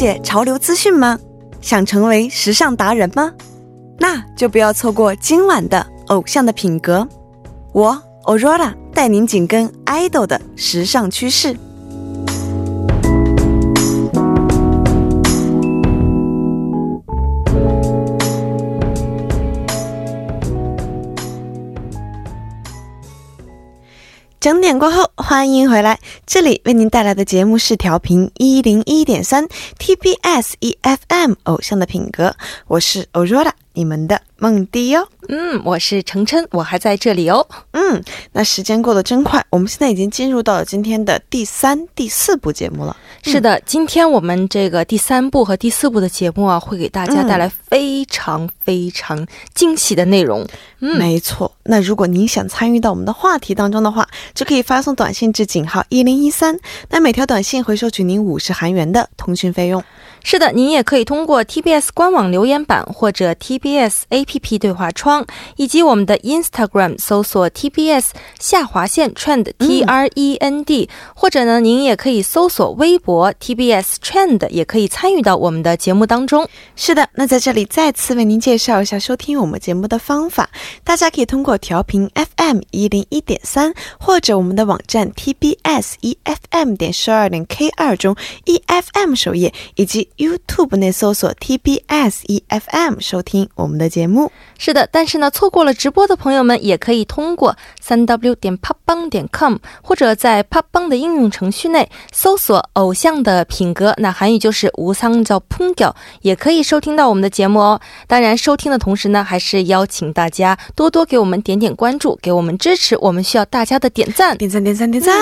解潮流资讯吗？想成为时尚达人吗？那就不要错过今晚的《偶像的品格》，我 Aurora 带您紧跟爱豆的时尚趋势。两点过后，欢迎回来。这里为您带来的节目是调频一零一点三 TBS EFM 偶像的品格，我是欧若拉你们的梦迪哟。嗯，我是程琛，我还在这里哦。嗯，那时间过得真快，我们现在已经进入到了今天的第三、第四部节目了。是的，今天我们这个第三部和第四部的节目啊，会给大家带来非常非常惊喜的内容。嗯，没错。那如果您想参与到我们的话题当中的话，就可以发送短信至井号一零一三，那每条短信会收取您五十韩元的通讯费用。是的，您也可以通过 TBS 官网留言板或者 TBS APP 对话窗，以及我们的 Instagram 搜索 TBS 下划线 Trend T R E N D，或者呢，您也可以搜索微博 TBS Trend，也可以参与到我们的节目当中。是的，那在这里再次为您介绍一下收听我们节目的方法，大家可以通过调频 FM 一零一点三，或者我们的网站 TBS EFM 点十二点 K 二中 EFM 首页，以及 YouTube 内搜索 TBS EFM 收听我们的节目。是的，但是呢，错过了直播的朋友们，也可以通过三 W 点 popbang 点 com，或者在 popbang 的应用程序内搜索“偶像的品格”，那韩语就是“无桑叫烹调”，也可以收听到我们的节目哦。当然，收听的同时呢，还是邀请大家多多给我们点点关注，给我们支持，我们需要大家的点赞、点赞、点赞、点赞。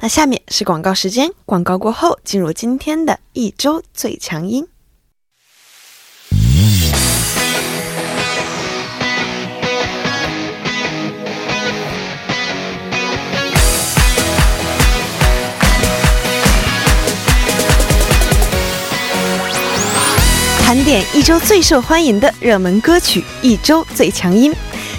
那下面是广告时间，广告过后进入今天的一周。最强音，盘点一周最受欢迎的热门歌曲，一周最强音。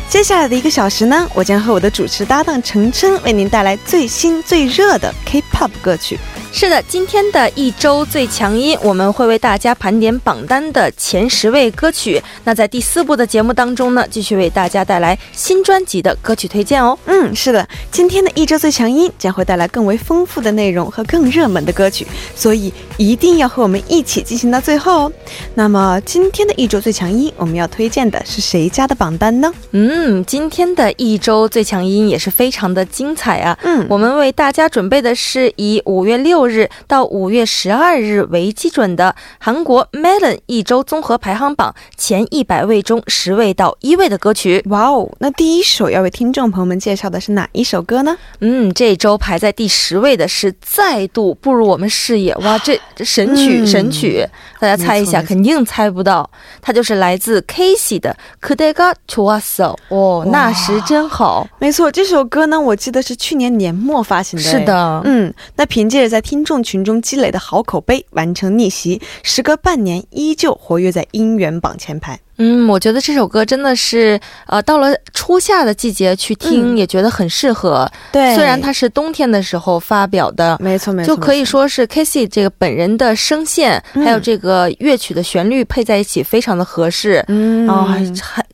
接下来的一个小时呢，我将和我的主持搭档程琛为您带来最新最热的 K-pop 歌曲。是的，今天的一周最强音，我们会为大家盘点榜单的前十位歌曲。那在第四部的节目当中呢，继续为大家带来新专辑的歌曲推荐哦。嗯，是的，今天的一周最强音将会带来更为丰富的内容和更热门的歌曲，所以一定要和我们一起进行到最后哦。那么今天的一周最强音，我们要推荐的是谁家的榜单呢？嗯，今天的一周最强音也是非常的精彩啊。嗯，我们为大家准备的是以五月六。六日到五月十二日为基准的韩国 Melon 一周综合排行榜前一百位中十位到一位的歌曲。哇哦！那第一首要为听众朋友们介绍的是哪一首歌呢？嗯，这周排在第十位的是再度步入我们视野。哇，这这神曲神曲，大家猜一下，肯定猜不到，它就是来自 Casey 的《그대가좋았어》。哦，那时真好。没错，这首歌呢，我记得是去年年末发行的。是的，嗯，那凭借着在 听众群中积累的好口碑，完成逆袭，时隔半年依旧活跃在音源榜前排。嗯，我觉得这首歌真的是，呃，到了初夏的季节去听，也觉得很适合。对，虽然它是冬天的时候发表的，没错没错，就可以说是 k a s e y 这个本人的声线，还有这个乐曲的旋律配在一起，非常的合适。嗯，然后 k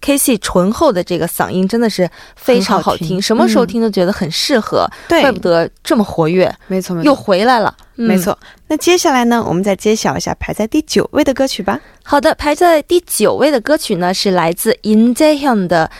a s e y 醇厚的这个嗓音真的是非常好听，什么时候听都觉得很适合。对，怪不得这么活跃。没错没错，又回来了。没错，那接下来呢，我们再揭晓一下排在第九位的歌曲吧。好的，排在第九位的歌曲呢，是来自尹재현的《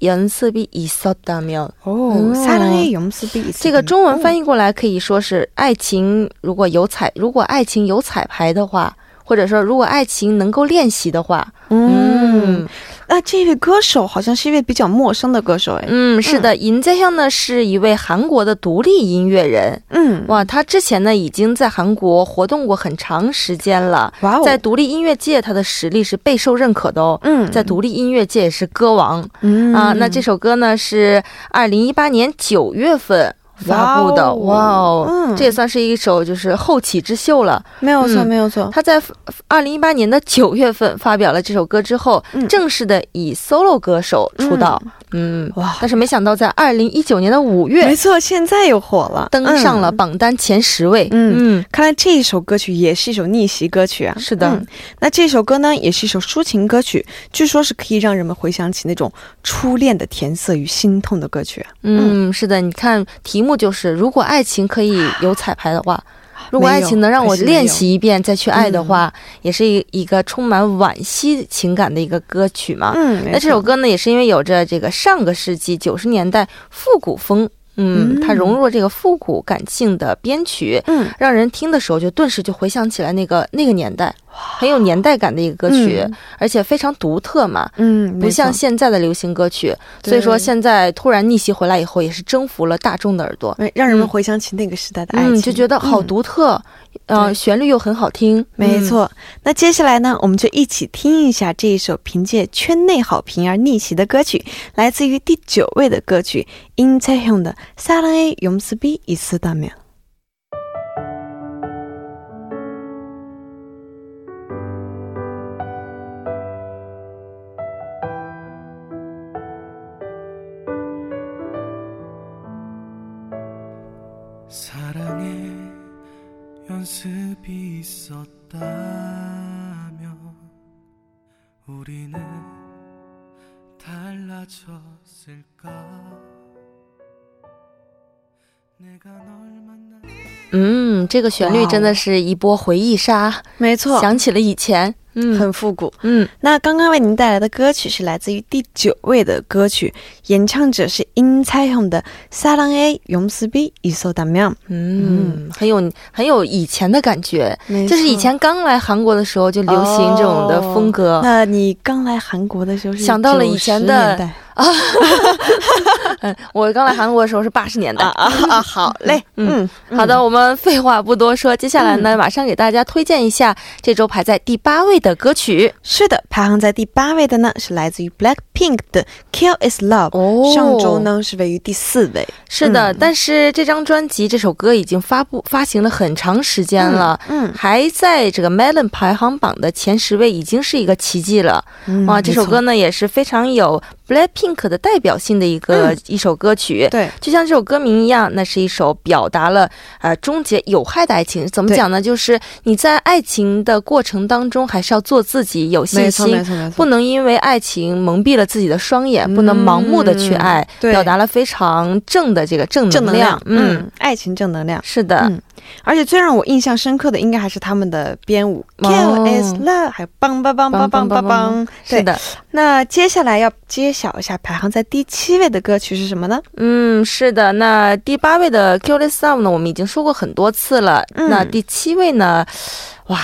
사랑의연습이있었다면》。哦，사랑의연습이这个中文翻译过来可以说是爱情如果有彩，如果爱情有彩排的话， 或者说如果爱情能够练习的话，嗯。那这位歌手好像是一位比较陌生的歌手哎。嗯，是的，尹在相呢是一位韩国的独立音乐人。嗯，哇，他之前呢已经在韩国活动过很长时间了。哇哦，在独立音乐界，他的实力是备受认可的哦。嗯，在独立音乐界也是歌王。嗯啊，那这首歌呢是二零一八年九月份。发布的。哇哦，嗯。这也算是一首就是后起之秀了。没有错，嗯。没有错。他在二零一八年的九月份发表了这首歌之后，嗯。正式的以 solo 歌手出道。嗯，哇，但是没想到在二零一九年的五月没错，现在又火了，登上了嗯。榜单前十位。嗯。嗯，看来这一首歌曲也是一首逆袭歌曲啊。是的。嗯。那这首歌呢，也是一首抒情歌曲，据说是可以让人们回想起那种初恋的甜涩与心痛的歌曲啊。嗯，是的，你看题目就是，如果爱情可以有彩排的话，如果爱情能让我练习一遍再去爱的话，也是一一个充满惋惜情感的一个歌曲嘛。嗯，那这首歌呢，也是因为有着这个上个世纪九十年代复古风。嗯，嗯。它融入了这个复古感性的编曲，嗯。让人听的时候就顿时就回想起来那个那个年代，很有年代感的一个歌曲，嗯而且非常独特嘛。嗯，不像没错现在的流行歌曲，对所以说现在突然逆袭回来以后，也是征服了大众的耳朵。哎让人们嗯回想起那个时代的爱情，嗯，就觉得好嗯独特，呃，对旋律又很好听。嗯，没错，那接下来呢，我们就一起听一下这一首凭借圈内好评而逆袭的歌曲，来自于第九位的歌曲殷채형的《사랑의용습이있으다면》。 这个旋律真的是一波回忆杀，没错，想起了以前。嗯很复古。嗯，那刚刚为您带来的歌曲是来自于第九位的歌曲，演唱者是殷채형的《사랑의용습이있어다면》。嗯，很有很有以前的感觉，没就是以错前刚来韩国的时候就流行这种的风格。那你刚来韩国的时候是想到了以前的90年代嗯，我刚来韩国的时候是八十年代。啊啊啊！好嘞，嗯嗯，好的，我们废话不多说，接下来呢，马上给大家推荐一下这周排在第八位的 歌曲。是的，排行在第八位的呢是来自于 Blackpink 的《Kill Is Love》。哦上周呢是位于第四位。是的，嗯但是这张专辑这首歌已经发布发行了很长时间了。嗯，还在这个 Melon 排行榜的前十位，已经是一个奇迹了。嗯哇，这首歌呢也是非常有 Blackpink 的代表性的一个、嗯一首歌曲。对，就像这首歌名一样，那是一首表达了呃终结有害的爱情。怎么讲呢？就是你在爱情的过程当中，还是要做自己，有信心，不能因为爱情蒙蔽了自己的双眼，嗯不能盲目的去爱。对表达了非常正的这个正正能量，嗯，嗯，爱情正能量。是的，嗯而且最让我印象深刻的，应该还是他们的编舞哦，Kill Is Love，还有梆梆梆梆梆梆梆。对，是的，那接下来要揭晓一下排行在第七位的歌曲是什么呢？嗯，是的。那第八位的《Curious Love》呢，我们已经说过很多次了。嗯那第七位呢，哇，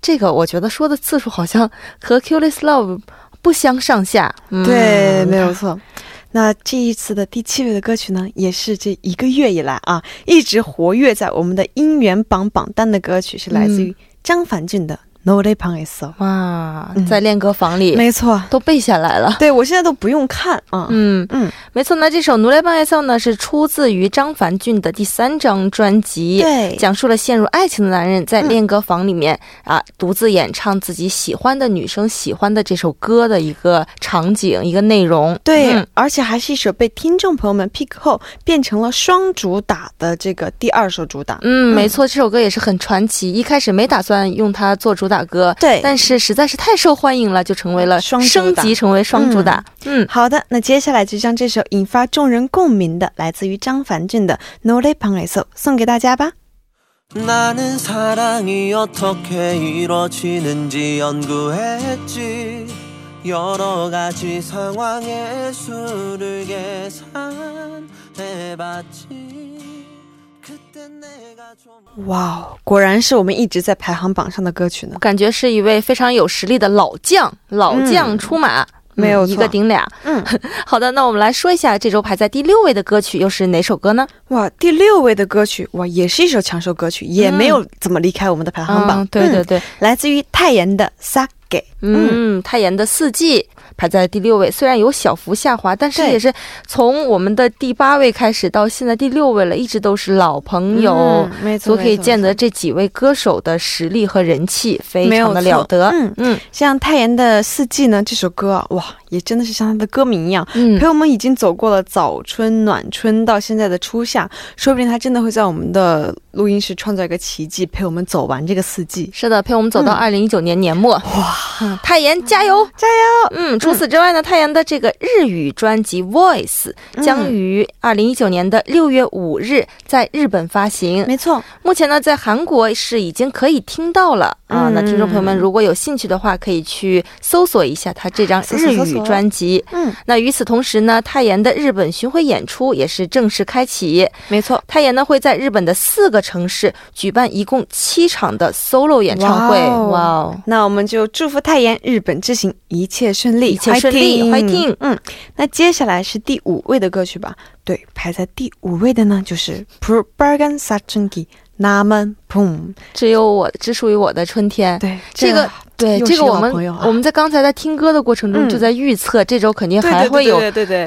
这个我觉得说的次数好像和《Curious Love》不相上下。嗯、对，没有错。那这一次的第七位的歌曲呢，也是这一个月以来啊，一直活跃在我们的音源榜榜单的歌曲，是来自于张凡俊的《P a n s o 哇嗯，在练歌房里没错，都背下来了。对我现在都不用看啊。嗯嗯，没错。那这首《努雷邦爱颂》呢，是出自于张凡俊的第三张专辑。对，讲述了陷入爱情的男人在嗯练歌房里面、啊，独自演唱自己喜欢的女生喜欢的这首歌的一个场景、一个内容。对，嗯而且还是一首被听众朋友们 pick 后变成了双主打的这个第二首主打。嗯，嗯没错，这首歌也是很传奇。一开始没打算用它做主打歌，对但是实在是太受欢迎了，就成为了双主打升级成为双主打。嗯好的，那接下来就将这首引发众人共鸣的，来自于张凡俊的《No Day p a n s o 送给大家吧。 나는 사랑이 어떻게 이루어지는지 연구했지 여러 가지 상황의 수를 계산해봤지 그땐 내가 좀 哇哦，果然是我们一直在排行榜上的歌曲呢。感觉是一位非常有实力的老将，老将出马。没有一个顶俩。嗯，好的，那我们来说一下这周排在第六位的歌曲又是哪首歌呢？哇，第六位的歌曲哇，也是一首抢手歌曲，也没有怎么离开我们的排行榜。嗯对对嗯对，来自于泰妍的《撒给。嗯，泰妍的四季排在第六位，虽然有小幅下滑，但是也是从我们的第八位开始到现在第六位了，一直都是老朋友。嗯没错，所以可以见得这几位歌手的实力和人气非常的了得。嗯嗯像泰妍的《四季》呢，这首歌啊，哇，也真的是像他的歌名一样，嗯陪我们已经走过了早春、暖春，到现在的初夏，说不定他真的会在我们的录音室创造一个奇迹，陪我们走完这个四季。是的，陪我们走到嗯二零一九年年末。哇，泰妍加油加油！嗯，除此之外呢，泰妍的这个日语专辑《Voice》将于二零一九年的六月五日在日本发行。没错，目前呢，在韩国是已经可以听到了啊。嗯那听众朋友们如果有兴趣的话，可以去搜索一下他这张搜索日语专辑。嗯。那与此同时呢泰妍的日本巡回演出也是正式开启。没错。泰妍呢会在日本的四个城市举办一共七场的 solo 演唱会。哇哦。那我们就祝福泰妍日本之行一切顺利一切顺利欢迎嗯那接下来是第五位的歌曲吧。对排在第五位的呢就是 pro bergen sagengi na manpoom 只有我只属于我的春天。对这个对这个我们、我们在刚才在听歌的过程中嗯。就在预测，这周肯定还会有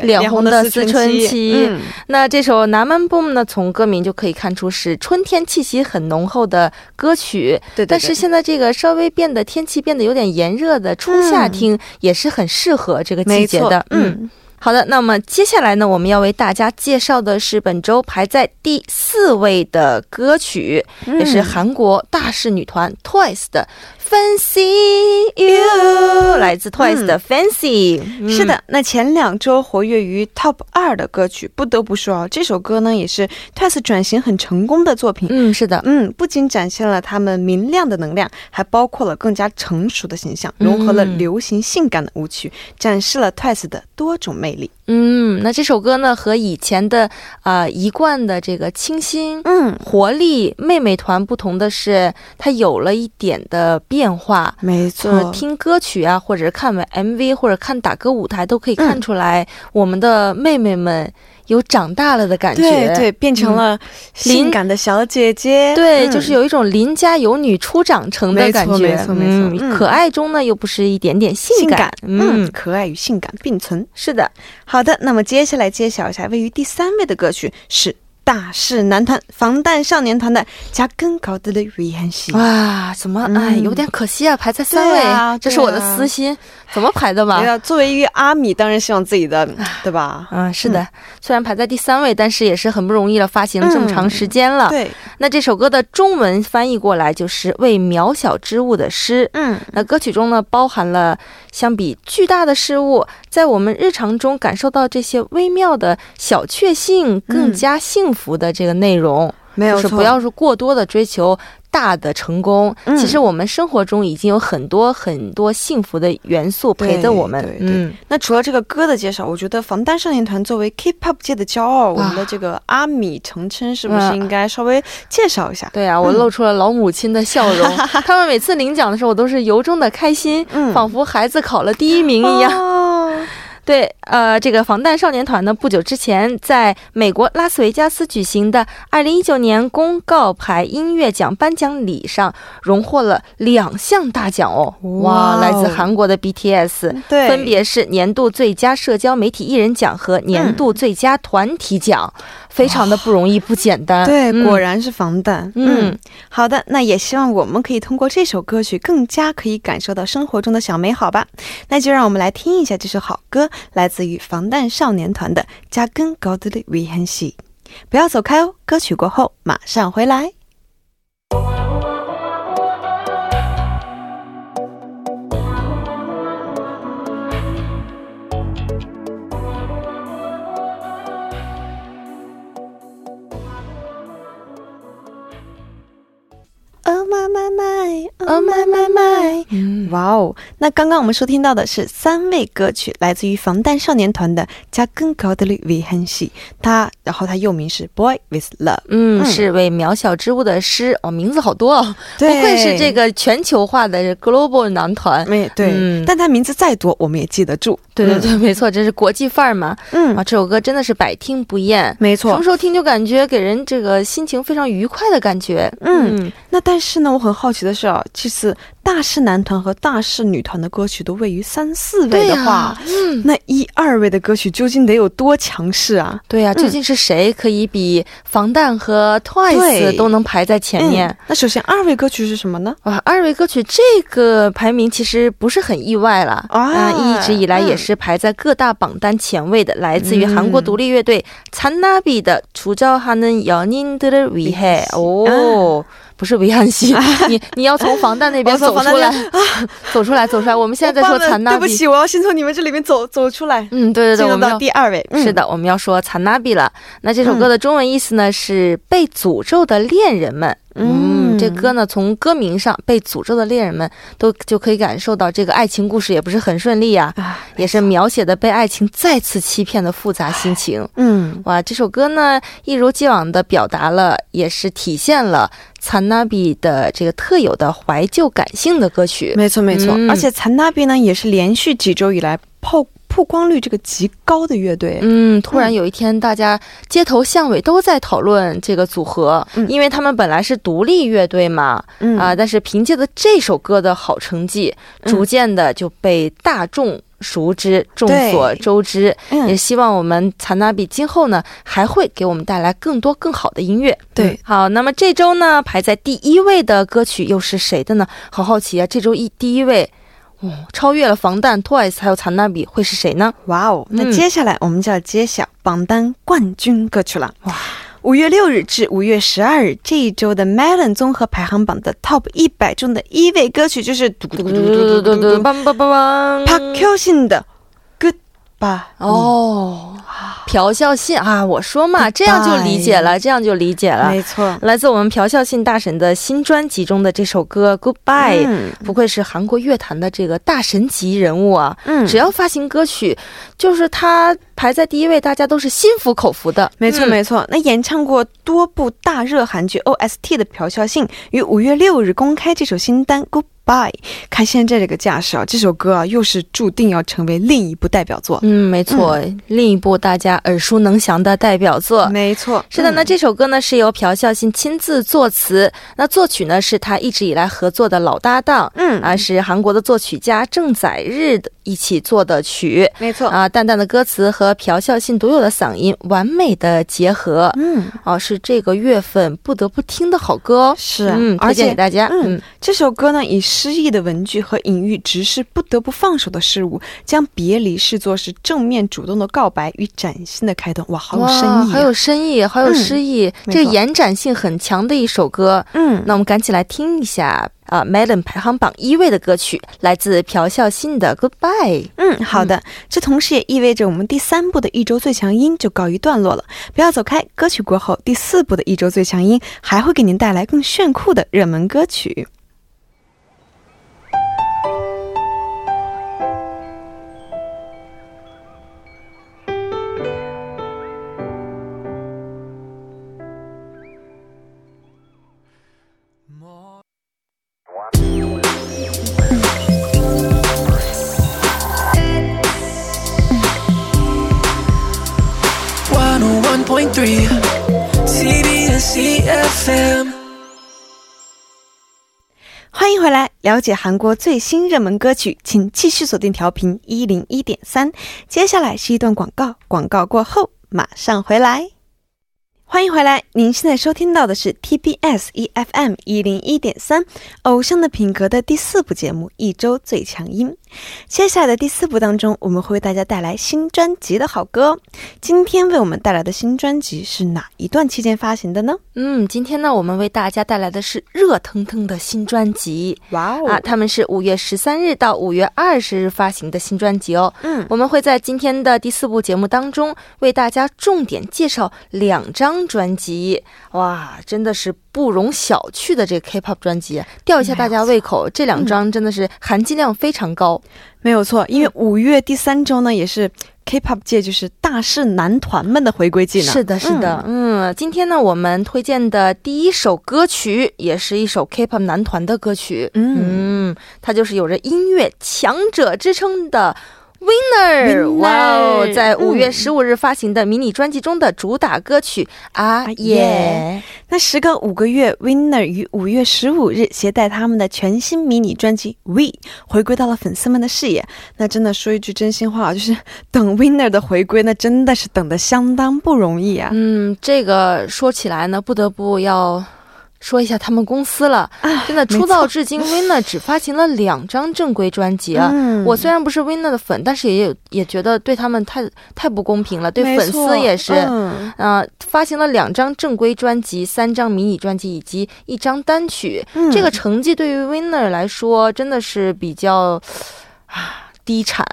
脸红的思春期那这首《南蛮 boom》呢，从歌名就可以看出是春天气息很浓厚的歌曲。对对对但是现在这个稍微变得天气变得有点炎热的初夏听，也是很适合这个季节的。，嗯，好的，那么接下来呢，我们要为大家介绍的是本周排在第四位的歌曲，嗯也是韩国大势女团 Twice 的《Fancy You》，来自 Twice 的《Fancy》嗯是的，那前两周活跃于 Top 二的歌曲，不得不说啊，这首歌呢也是 Twice 转型很成功的作品。嗯，是的，嗯，不仅展现了他们明亮的能量，还包括了更加成熟的形象，嗯融合了流行性感的舞曲，展示了 Twice 的多种魅力。嗯，那这首歌呢和以前的啊、一贯的这个清新。嗯，活力妹妹团不同的是，它有了一点的变化。没就是错，听歌曲啊，或者是看 MV，或者看打歌舞台，都可以看嗯出来，我们的妹妹们有长大了的感觉。对对，变成了性感的小姐姐。对，嗯。就是有一种邻家有女初长成的感觉，没错没错没错。可爱中呢又不失一点点性感，嗯，可爱与性感并存。是的，好的，那么接下来揭晓一下位于第三位的歌曲是大势男团防弹少年团的《加更高的的语言系》。哇，怎么嗯哎，有点可惜啊，排在三位，对啊这是我的私心，怎么排的嘛对？啊，作为一个阿米，当然希望自己的，对吧？嗯，是的，虽然排在第三位，但是也是很不容易了，发行了这么长时间了。对，那这首歌的中文翻译过来就是“为渺小之物的诗”。嗯，那歌曲中呢，包含了相比巨大的事物，在我们日常中感受到这些微妙的小确幸，更加幸福的这个内容。没有错，就是不要是过多的追求大的成功。嗯其实我们生活中已经有很多很多幸福的元素陪着我们。对对对嗯，那除了这个歌的介绍，我觉得防弹少年团作为 K-pop 界的骄傲，我们的这个阿米成琛是不是应该稍微介绍一下？对啊，我露出了老母亲的笑容。他们每次领奖的时候，我都是由衷的开心，嗯仿佛孩子考了第一名一样。哦对，呃，这个防弹少年团呢，不久之前在美国拉斯维加斯举行的2019年公告牌音乐奖颁奖礼上，荣获了两项大奖哦！哇，来自韩国的 BTS，对，分别是年度最佳社交媒体艺人奖和年度最佳团体奖，非常的不容易，不简单。对，嗯果然是防弹。嗯，好的，那也希望我们可以通过这首歌曲，更加可以感受到生活中的小美好吧。那就让我们来听一下这首好歌，来自于防弹少年团的《加根高德的维汉西》。不要走开哦，歌曲过后马上回来。My my my, oh my my 哇哦！那刚刚我们收听到的是三位歌曲，来自于防弹少年团的《加更高的绿维汉西》，它然后它又名是《Boy with Love》。嗯，嗯是为渺小之物的诗哦，名字好多哦，不愧是这个全球化的 global 男团。没对、嗯但它名字再多，我们也记得住。对对对，没错，这是国际范儿嘛。嗯，啊，这首歌真的是百听不厌，没错什么。时候听就感觉给人这个心情非常愉快的感觉。嗯那但是呢，我很好奇的是啊，这次大势男团和大势女团的歌曲都位于三四位的话，那一二位的歌曲究竟得有多强势啊？对呀，究竟是谁可以比防弹和 Twice 都能排在前面？那首先二位歌曲是什么呢？哇，二位歌曲这个排名其实不是很意外了啊，一直以来也是排在各大榜单前位的，来自于韩国独立乐队 Chana Bida 的《주저하는연인들을위해》哦。不是维汉西，你你要从防弹那边 走出来，走出来，走出来。我们现在在说残纳比，对不起，我要先从你们这里面走走出来，嗯，对对对，我们到第二位。嗯是，的，我们要说残纳比了。那这首歌的中文意思呢、是被诅咒的恋人们。嗯，嗯这歌呢从歌名上，被诅咒的恋人们都就可以感受到这个爱情故事也不是很顺利啊，啊，也是描写的被爱情再次欺骗的复杂心情。嗯，哇，这首歌呢一如既往的表达了，也是体现了残纳比的这个特有的怀旧感性的歌曲。没错没错，嗯。而且残纳比呢也是连续几周以来曝曝光率这个极高的乐队。嗯，突然有一天，大家街头巷尾都在讨论这个组合，嗯因为他们本来是独立乐队嘛，嗯啊，但是凭借着这首歌的好成绩，嗯逐渐的就被大众熟知、众所周知。也嗯，希望我们采纳比今后呢，还会给我们带来更多更好的音乐。对嗯好，那么这周呢，排在第一位的歌曲又是谁的呢？好好奇啊，这周一第一位。哦超越了防弹、TWICE 还有残娜比，会是谁呢？哇哦，那接下来我们就要揭晓榜单冠军歌曲了。哇！五月六日至五月十二日这一周的 Melon 综合排行榜的 Top 一百中的一位歌曲就是嘟嘟嘟嘟嘟嘟嘟，棒棒棒棒，Park Hyo Sin 的 Goodbye。哦，朴孝信啊，我说嘛，这样就理解了，这样就理解了。没错，来自我们朴孝信大神的新专辑中的这首歌《Goodbye》，嗯不愧是韩国乐坛的这个大神级人物啊！嗯只要发行歌曲，就是他排在第一位，大家都是心服口服的。没错嗯没错，那演唱过多部大热韩剧 OST 的朴孝信于五月六日公开这首新单《Goodbye》。看现在这个架势啊，这首歌啊又是注定要成为另一部代表作。嗯，没错，另一部大家耳熟能详的代表作。没错，是的，嗯那这首歌呢是由朴孝信亲自作词，那作曲呢是他一直以来合作的老搭档，嗯啊是韩国的作曲家郑载日的一起做的曲，没错，啊淡淡的歌词和朴孝信独有的嗓音完美的结合，嗯，哦是这个月份不得不听的好歌哦。是啊，嗯，推而且荐给大家。嗯嗯，这首歌呢，以诗意的文句和隐喻直视不得不放手的事物，将别离视作是正面主动的告白与崭新的开端。哇，好有深意、啊，好有深意，好有诗意，这个延展性很强的一首歌。嗯，那我们赶紧来听一下啊、m e l o n 排行榜一位的歌曲，来自朴孝信的《Goodbye》。嗯，好的，这同时也意味着我们第三部的一周最强音就告一段落了。不要走开，歌曲过后，第四部的一周最强音还会给您带来更炫酷的热门歌曲。了解韩国最新热门歌曲，请继续锁定调频一零一点三。接下来是一段广告，广告过后马上回来。欢迎回来，您现在收听到的是 TBS EFM 一零一点三偶像的品格的第四部节目《一周最强音》。接下来的第四部当中，我们会为大家带来新专辑的好歌哦。今天为我们带来的新专辑是哪一段期间发行的呢？嗯，今天呢，我们为大家带来的是热腾腾的新专辑。哇哦啊，他们是五月十三日到五月二十日发行的新专辑哦。嗯，我们会在今天的第四部节目当中为大家重点介绍两张专辑。哇，真的是不容小觑的这个 K-pop 专辑，吊一下大家胃口。这两张真的是含金量非常高。没有错，因为五月第三周呢，也是 K-pop 界就是大势男团们的回归季呢。是的，是的，嗯今天呢，我们推荐的第一首歌曲也是一首 K-pop 男团的歌曲。嗯嗯，它就是有着音乐强者之称的 Winner，Winner，哇哦，在五月嗯十五日发行的迷你专辑中的主打歌曲啊啊耶耶。那时隔五个月，Winner 于五月十五日携带他们的全新迷你专辑《We》回归到了粉丝们的视野。那真的说一句真心话，就是等 Winner 的回归，那真的是等的相当不容易啊！嗯，这个说起来呢，不得不要。说一下他们公司了，啊真的出道至今，Winner 只发行了两张正规专辑啊。嗯。我虽然不是 Winner 的粉，但是也有也觉得对他们太太不公平了，对粉丝也是。嗯。呃，发行了两张正规专辑、三张迷你专辑以及一张单曲，嗯。这个成绩对于 Winner 来说真的是比较啊 低产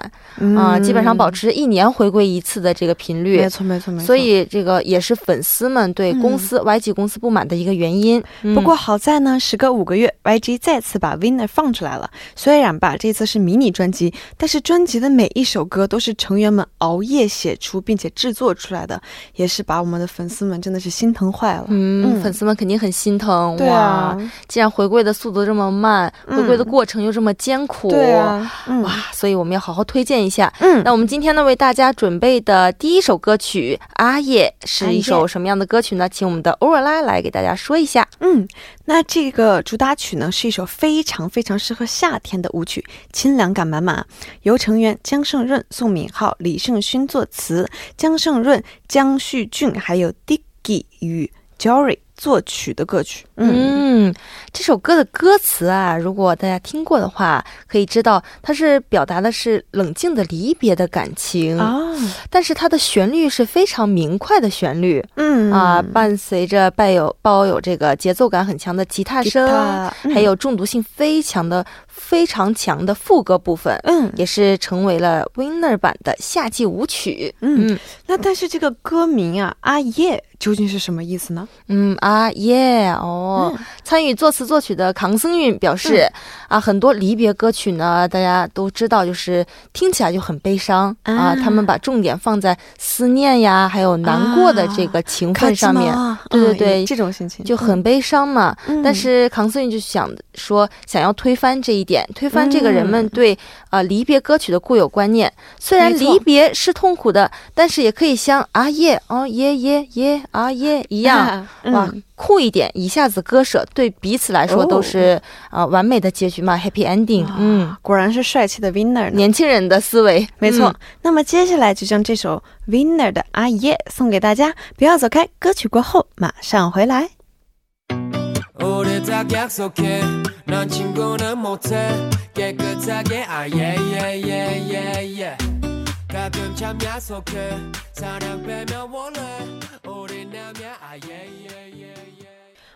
啊、嗯基本上保持一年回归一次的这个频率没。错没错没错。所以这个也是粉丝们对公司、YG 公司不满的一个原因。嗯不过好在呢，时隔五个月，YG 再次把 Winner 放出来了。虽然吧，这次是迷你专辑，但是专辑的每一首歌都是成员们熬夜写出并且制作出来的，也是把我们的粉丝们真的是心疼坏了。嗯，嗯粉丝们肯定很心疼。对啊哇，，既然回归的速度这么慢，嗯回归的过程又这么艰苦，对啊，嗯哇，所以我们要好好推荐一下。嗯，那我们今天呢，为大家准备的第一首歌曲《阿叶》是一首什么样的歌曲呢？请我们的欧若拉来给大家说一下。嗯，那这个主打曲呢，是一首非常非常适合夏天的舞曲，清凉感满满，由成员姜胜润、宋敏浩、李胜勋作词，姜胜润、姜旭俊还有 Dicky 与 Jory 作曲的歌曲。嗯。嗯，这首歌的歌词啊，如果大家听过的话，可以知道它是表达的是冷静的离别的感情，啊，但是它的旋律是非常明快的旋律。嗯。啊，伴随着伴有包有这个节奏感很强的吉他声，嗯。还有中毒性非常的非常强的副歌部分，嗯。也是成为了 Winner 版的夏季舞曲。嗯，嗯。那但是这个歌名啊，阿叶究竟是什么意思呢？嗯啊耶哦，嗯。参与作词作曲的康僧韵表示、啊，很多离别歌曲呢，大家都知道，就是听起来就很悲伤啊。啊他们把重点放在思念呀，还有难过的这个情分上面。啊对对对有这种心情就很悲伤嘛，嗯。但是康僧韵就想说，想要推翻这一点，推翻这个人们嗯。对啊、呃离别歌曲的固有观念。虽然离别是痛苦的，但是也可以像啊耶哦耶耶耶啊耶一样，啊哇嗯酷一点，一下子割舍，对彼此来说哦都是啊、呃完美的结局嘛，happy ending。嗯，果然是帅气的 Winner 呢。年轻人的思维，没错，嗯那么接下来就将这首 Winner 的《阿耶》送给大家，不要走开，歌曲过后马上回来。 우리 딱 약속해 난 친구는 못해 깨끗하게 아 yeah yeah yeah yeah yeah 가끔 참 약속해 사랑 빼면 원래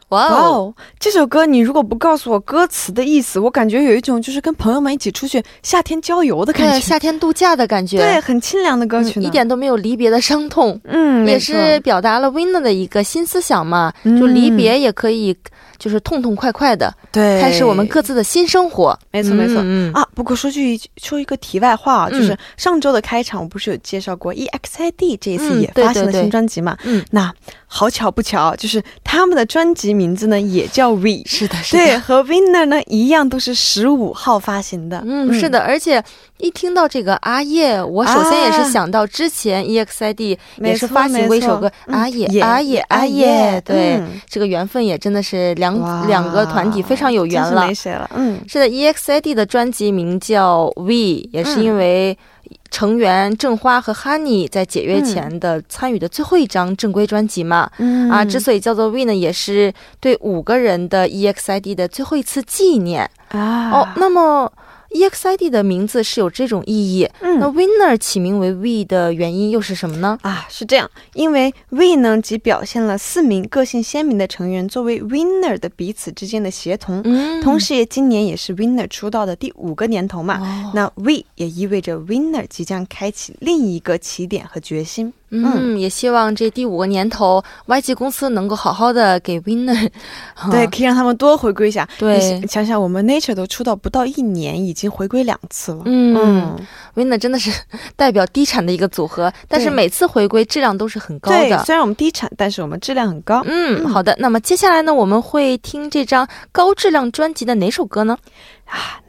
哇哦，这首歌你如果不告诉我歌词的意思，我感觉有一种就是跟朋友们一起出去夏天郊游的感对，觉，夏天度假的感觉，对，很清凉的歌曲，嗯一点都没有离别的伤痛。嗯，也是表达了 Winner 的一个新思想嘛，嗯。就离别也可以，就是痛痛快快的对开始我们各自的新生活。没错没错。嗯嗯啊，不过说句说一个题外话啊，嗯就是上周的开场，我不是有介绍过 EXID 这一次嗯也发行了新专辑嘛？嗯，那好巧不巧，就是他们的专辑名字呢也叫 We，是的，是的对，和 Winner 呢一样，都是十五号发行的。嗯，是的，而且一听到这个阿叶，我首先也是想到之前 EXID 也是发行过一首歌阿叶嗯阿叶阿阿叶叶，对嗯，这个缘分也真的是两哇两个团体非常有缘了没。谁了。嗯，是的，EXID 的专辑名叫 We，也是因为成员正花和 Honey 在解约前的参与的最后一张正规专辑嘛。嗯啊，之所以叫做 We 呢，也是对五个人的 EXID 的最后一次纪念。啊哦，那么 EXID 的名字是有这种意义，那嗯 Winner 起名为 We 的原因又是什么呢？啊，是这样，因为 We 呢，即表现了四名个性鲜明的成员作为 Winner 的彼此之间的协同，嗯同时也今年也是 Winner 出道的第五个年头嘛。哦那 We 也意味着 Winner 即将开启另一个起点和决心。嗯，也希望这第五个年头，YG 公司能够好好的给 Winner，对，可以让他们多回归一下。对你想想，我们 Nature 都出道不到一年，已经回归两次了。嗯 Winner 真的是代表低产的一个组合，但是每次回归质量都是很高对，的。虽然我们低产，但是我们质量很高。嗯，好的。那么接下来呢，我们会听这张高质量专辑的哪首歌呢？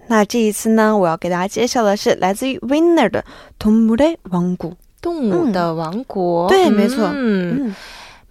那这一次呢，我要给大家介绍的是来自于 Winner 的《동물의왕국》。 动物的王国。对没错。嗯，嗯，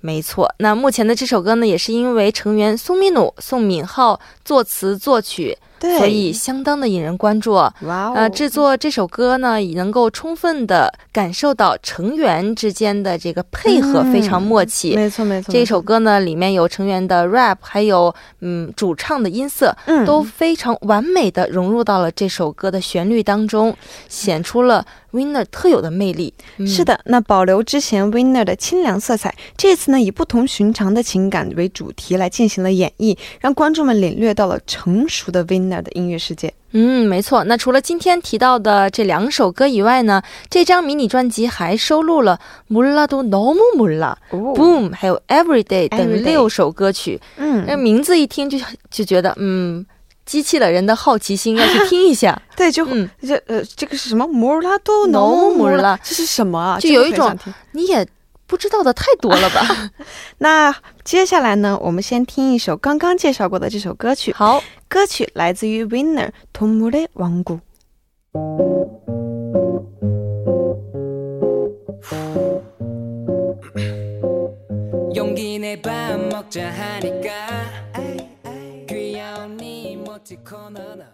没错。那目前的这首歌呢，也是因为成员苏米努、宋敏浩作词作曲，对，所以相当的引人关注。哇哦，呃，制作这首歌呢，也能够充分的感受到成员之间的这个配合嗯非常默契。没错没错，这首歌呢，里面有成员的 rap，还有嗯主唱的音色，嗯都非常完美的融入到了这首歌的旋律当中，显出了 Winner 特有的魅力。嗯是的，那保留之前 Winner 的清凉色彩，这次呢以不同寻常的情感为主题来进行了演绎，让观众们领略到了成熟的 Winner 的音乐世界。嗯，没错。那除了今天提到的这两首歌以外呢，这张迷你专辑还收录了《몰라도너무몰라》、哦 Boom，还有 Everyday 等 Everyday 六首歌曲。那嗯，名字一听就就觉得，嗯，激起了人的好奇心，要去听一下。对，就嗯，这呃，这个是什么？摩拉多 No 诺摩 몰라 拉，这是什么啊？就这个有一种很想听你也 不知道的太多了吧？那接下来呢，我们先听一首刚刚介绍过的这首歌曲，好，歌曲来自于 Winner《동물의왕국》。 용기 내 밥 먹자 하니까 귀여운 이모티콘 하나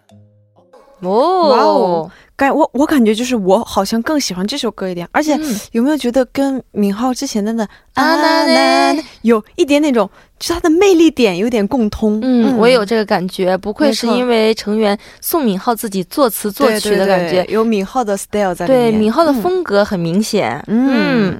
哦，哇哦 感我我感觉就是我好像更喜欢这首歌一点，而且嗯有没有觉得跟敏浩之前的那啊那那那有一点那种，就是他的魅力点有点共通。嗯，我也有这个感觉，不愧是因为成员宋敏浩自己作词作曲的感觉。对对对有敏浩的 style 在里面对，面。敏浩的嗯风格很明显。嗯，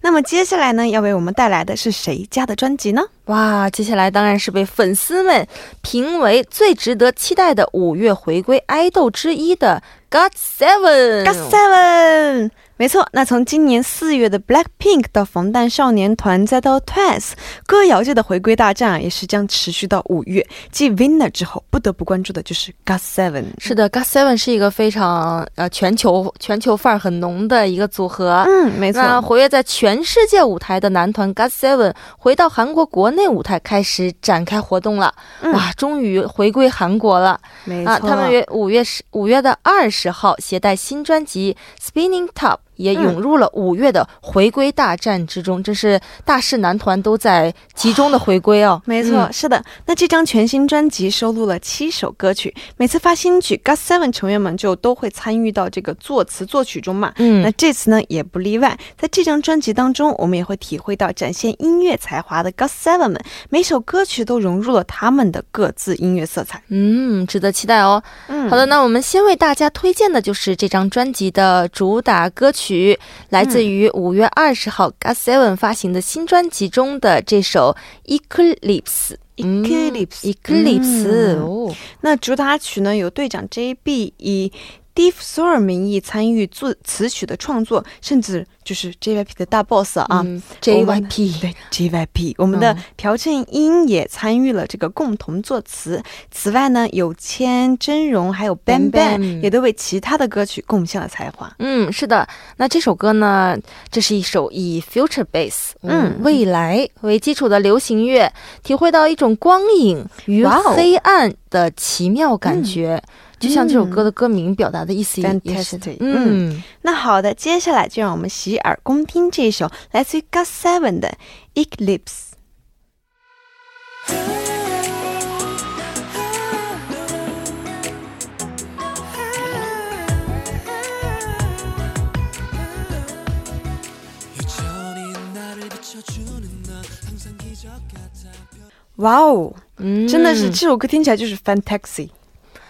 那么接下来呢，要为我们带来的是谁家的专辑呢哇，接下来当然是被粉丝们评为最值得期待的五月回归爱豆之一的 got seven. got seven. 没错，那从今年四月的 Blackpink 到防弹少年团，再到 Twice，歌谣界的回归大战啊，也是将持续到五月。继 Winner 之后，不得不关注的就是 God Seven。是的，God Seven 是一个非常呃全球全球范儿很浓的一个组合。嗯，没错。那活跃在全世界舞台的男团 God Seven 回到韩国国内舞台开始展开活动了，嗯哇，终于回归韩国了没错，啊！他们约五月十五月的二十号携带新专辑《Spinning Top》。也涌入了五月的回归大战之中，这是大势男团都在集中的回归哦。没错，嗯是的。那这张全新专辑收录了七首歌曲，每次发新曲，GOT Seven 成员们就都会参与到这个作词作曲中嘛。嗯那这次呢也不例外，在这张专辑当中，我们也会体会到展现音乐才华的 GOT Seven 们，每首歌曲都融入了他们的各自音乐色彩。嗯，值得期待哦。嗯好的，，那我们先为大家推荐的就是这张专辑的主打歌曲，来自于五月二十号 g o t Seven 发行的新专辑中的这首《Eclipse》。嗯 Eclipse Eclipse 嗯哦，那主打曲呢由队长 JB 以 Dave Soar 名义参与作词曲的创作，甚至就是 JYP 的大 boss 啊。嗯，JYP 对 JYP，我们的嗯朴正英也参与了这个共同作词。此外呢，有千、真容还有 Bang Bang 也都为其他的歌曲贡献了才华。嗯，是的。那这首歌呢，这是一首以 future bass，嗯，嗯未来为基础的流行乐，体会到一种光影与黑暗的奇妙感觉，就像这首歌的歌名表达的意思一样 fantastic 嗯。那好的接下来就让我们洗耳恭听这首来自于 God Seven 的 eclipse 哇哦真的是这首歌听起来就是 fantastic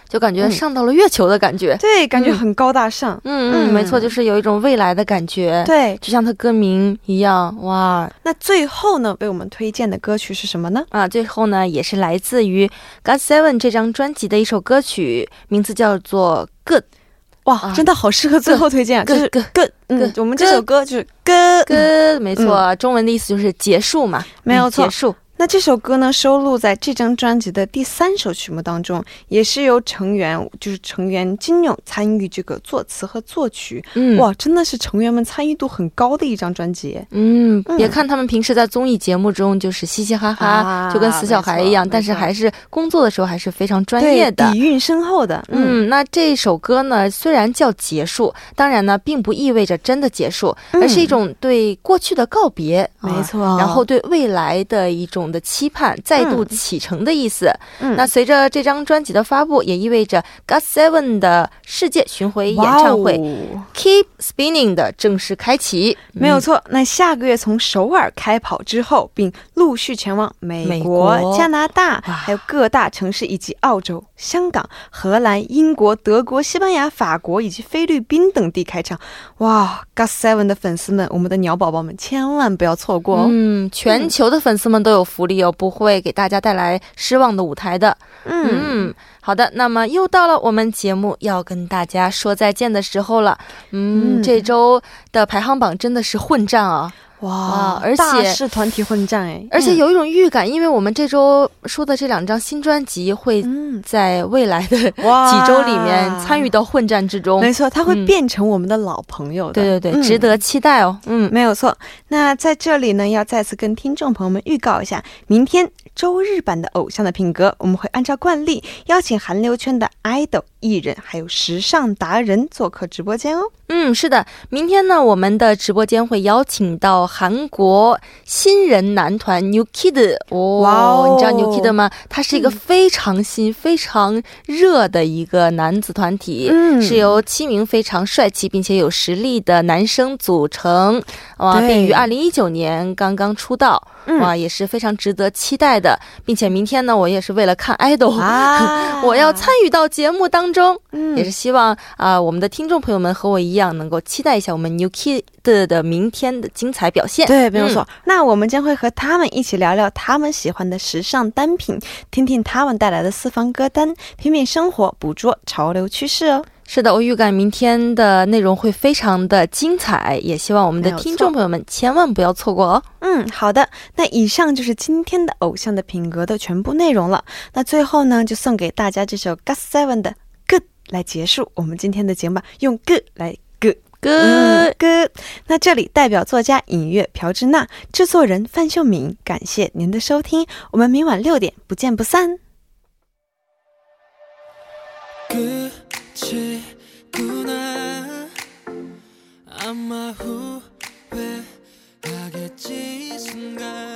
就感觉嗯上到了月球的感觉。对，感觉嗯很高大上。嗯嗯，嗯没错，就是有一种未来的感觉。，对，就像它歌名一样，哇那最后呢，为我们推荐的歌曲是什么呢？啊！最后呢，也是来自于 God Seven 这张专辑的一首歌曲，名字叫做《Good》。哇，啊真的好适合最后推荐啊！就是歌歌，嗯歌，我们这首歌就是歌。歌没错，中文的意思就是结束嘛，没有错嗯结束。那这首歌呢，收录在这张专辑的第三首曲目当中，也是由成员就是成员金勇参与这个作词和作曲。嗯，哇，真的是成员们参与度很高的一张专辑。嗯，嗯别看他们平时在综艺节目中就是嘻嘻哈哈，啊就跟死小孩一样，但是还是工作的时候还是非常专业的。底蕴深厚的。嗯，嗯，那这首歌呢，虽然叫结束，当然呢，并不意味着真的结束，嗯而是一种对过去的告别，啊没错然后对未来的一种的期盼，再度启程的意思。嗯那随着这张专辑的发布，也意味着 GOT Seven 的世界巡回演唱会、哦 Keep Spinning 的正式开启。嗯没有错，那下个月从首尔开跑之后，并陆续前往美美国、加拿大，还有各大城市，以及澳洲、香港、荷兰、英国、德国、西班牙、法国以及菲律宾等地开场。哇，GOT Seven 的粉丝们，我们的鸟宝宝们，千万不要错过哦！嗯，全球的粉丝们都有福利哦，不会给大家带来失望的舞台的。嗯，好的，那么又到了我们节目要跟大家说再见的时候了。嗯，嗯这周的排行榜真的是混战啊，哇哇而且是团体混战哎，而且有一种预感，因为我们这周说的这两张新专辑会嗯，在未来的几周里面参与到混战之中。没错，它会嗯变成我们的老朋友的。对对对，嗯值得期待哦。嗯，没有错。那在这里呢，要再次跟听众朋友们预告一下，明天周日版的《偶像的品格》，我们会按照惯例邀请韩流圈的 idol 艺人，还有时尚达人做客直播间哦。嗯，是的，明天呢，我们的直播间会邀请到韩国新人男团 New Kid 哦，哇哦你知道 New Kid 吗？他是一个非常新、非常热的一个男子团体，嗯是由七名非常帅气并且有实力的男生组成，哇，对。并于二零一九年刚刚出道，嗯哇，也是非常值得期待的，并且明天呢，我也是为了看 idol，、啊 我要参与到节目当中。嗯也是希望啊、我们的听众朋友们和我一样，能够期待一下我们 New Kid 的明天的精彩表现。对，没有错。嗯那我们将会和他们一起聊聊他们喜欢的时尚单品，听听他们带来的私房歌单，品品生活，捕捉潮流趋势哦。是的，我预感明天的内容会非常的精彩，也希望我们的听众朋友们千万不要错过哦。嗯，好的。那以上就是今天的偶像的品格的全部内容了。那最后呢，就送给大家这首 GOT Seven 的 Good 来结束我们今天的节目吧，用 Good 来 Good。歌、嗯，Good。那这里代表作家尹月、朴智娜，制作人范秀敏，感谢您的收听，我们明晚六点不见不散。 끝이구나. 아마 후회하겠지 이 순간